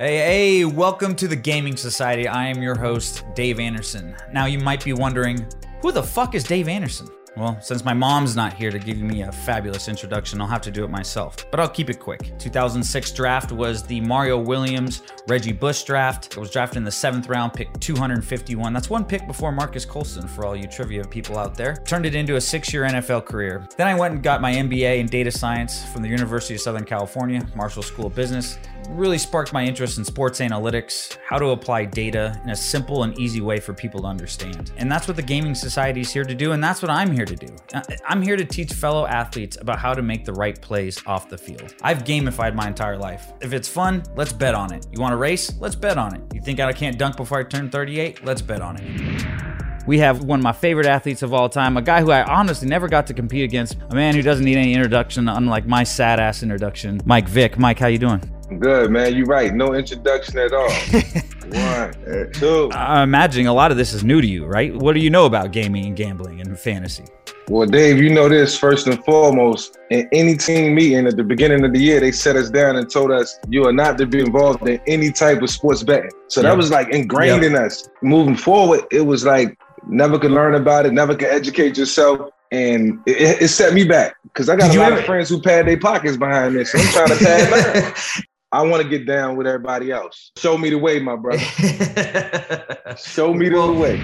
Hey, hey, welcome to the Gaming Society. I am your host, Dave Anderson. Now, you might be wondering, who the fuck is Dave Anderson? Well, since my mom's not here to give me a fabulous introduction, I'll have to do it myself. But I'll keep it quick. 2006 draft was the Mario Williams, Reggie Bush draft. I was drafted in the seventh round, pick 251. That's one pick before Marques Colston for all you trivia people out there. Turned it into a six year NFL career. Then I went and got my MBA in data science from the University of Southern California, Marshall School of Business. Really sparked my interest in sports analytics, how to apply data in a simple and easy way for people to understand. And that's what the Gaming Society is here to do, and that's what I'm here to do. Uh, I'm here to teach fellow athletes about how to make the right plays off the field. I've gamified my entire life. If it's fun, let's bet on it. You want to race? Let's bet on it. You think I can't dunk before I turn 38? Let's bet on it. We have one of my favorite athletes of all time, a guy who I honestly never got to compete against, a man who doesn't need any introduction, unlike my sad ass introduction, Mike Vick. Mike, how you doing? Good man, You're right. No introduction at all. One, uh, two. I'm imagining a lot of this is new to you, right? What do you know about gaming and gambling and fantasy? Well, Dave, you know this first and foremost. In any team meeting at the beginning of the year, they set us down and told us you are not to be involved in any type of sports betting. So that was like ingrained in us. Moving forward, it was like never could learn about it, never could educate yourself. And it, it set me back because I got Did a lot ever- of friends who pad their pockets behind this. So I'm trying to pad mine. I want to get down with everybody else. Show me the way, my brother. Show me the way.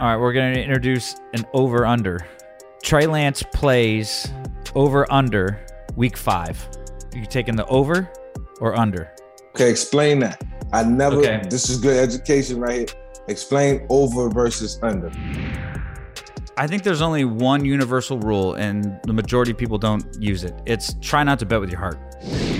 All right, we're going to introduce an over under. Trey Lance plays over under week five. Are You taking the over or under? Okay, explain that. I never. Okay. This is good education right here. Explain over versus under. I think there's only one universal rule, and the majority of people don't use it. It's try not to bet with your heart.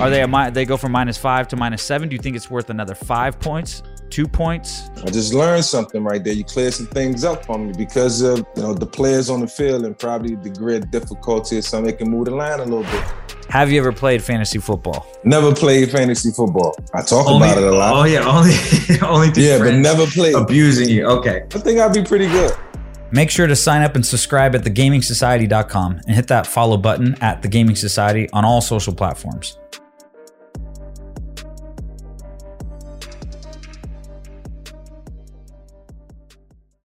Are they a mi- they go from minus five to minus seven? Do you think it's worth another five points, two points? I just learned something right there. You cleared some things up for me because of you know the players on the field and probably the grid difficulty or something. They can move the line a little bit. Have you ever played fantasy football? Never played fantasy football. I talk Only, about it a lot. Oh yeah, only only to yeah, but never played. abusing you. Okay. I think I'd be pretty good. Make sure to sign up and subscribe at thegamingsociety.com and hit that follow button at The Gaming Society on all social platforms.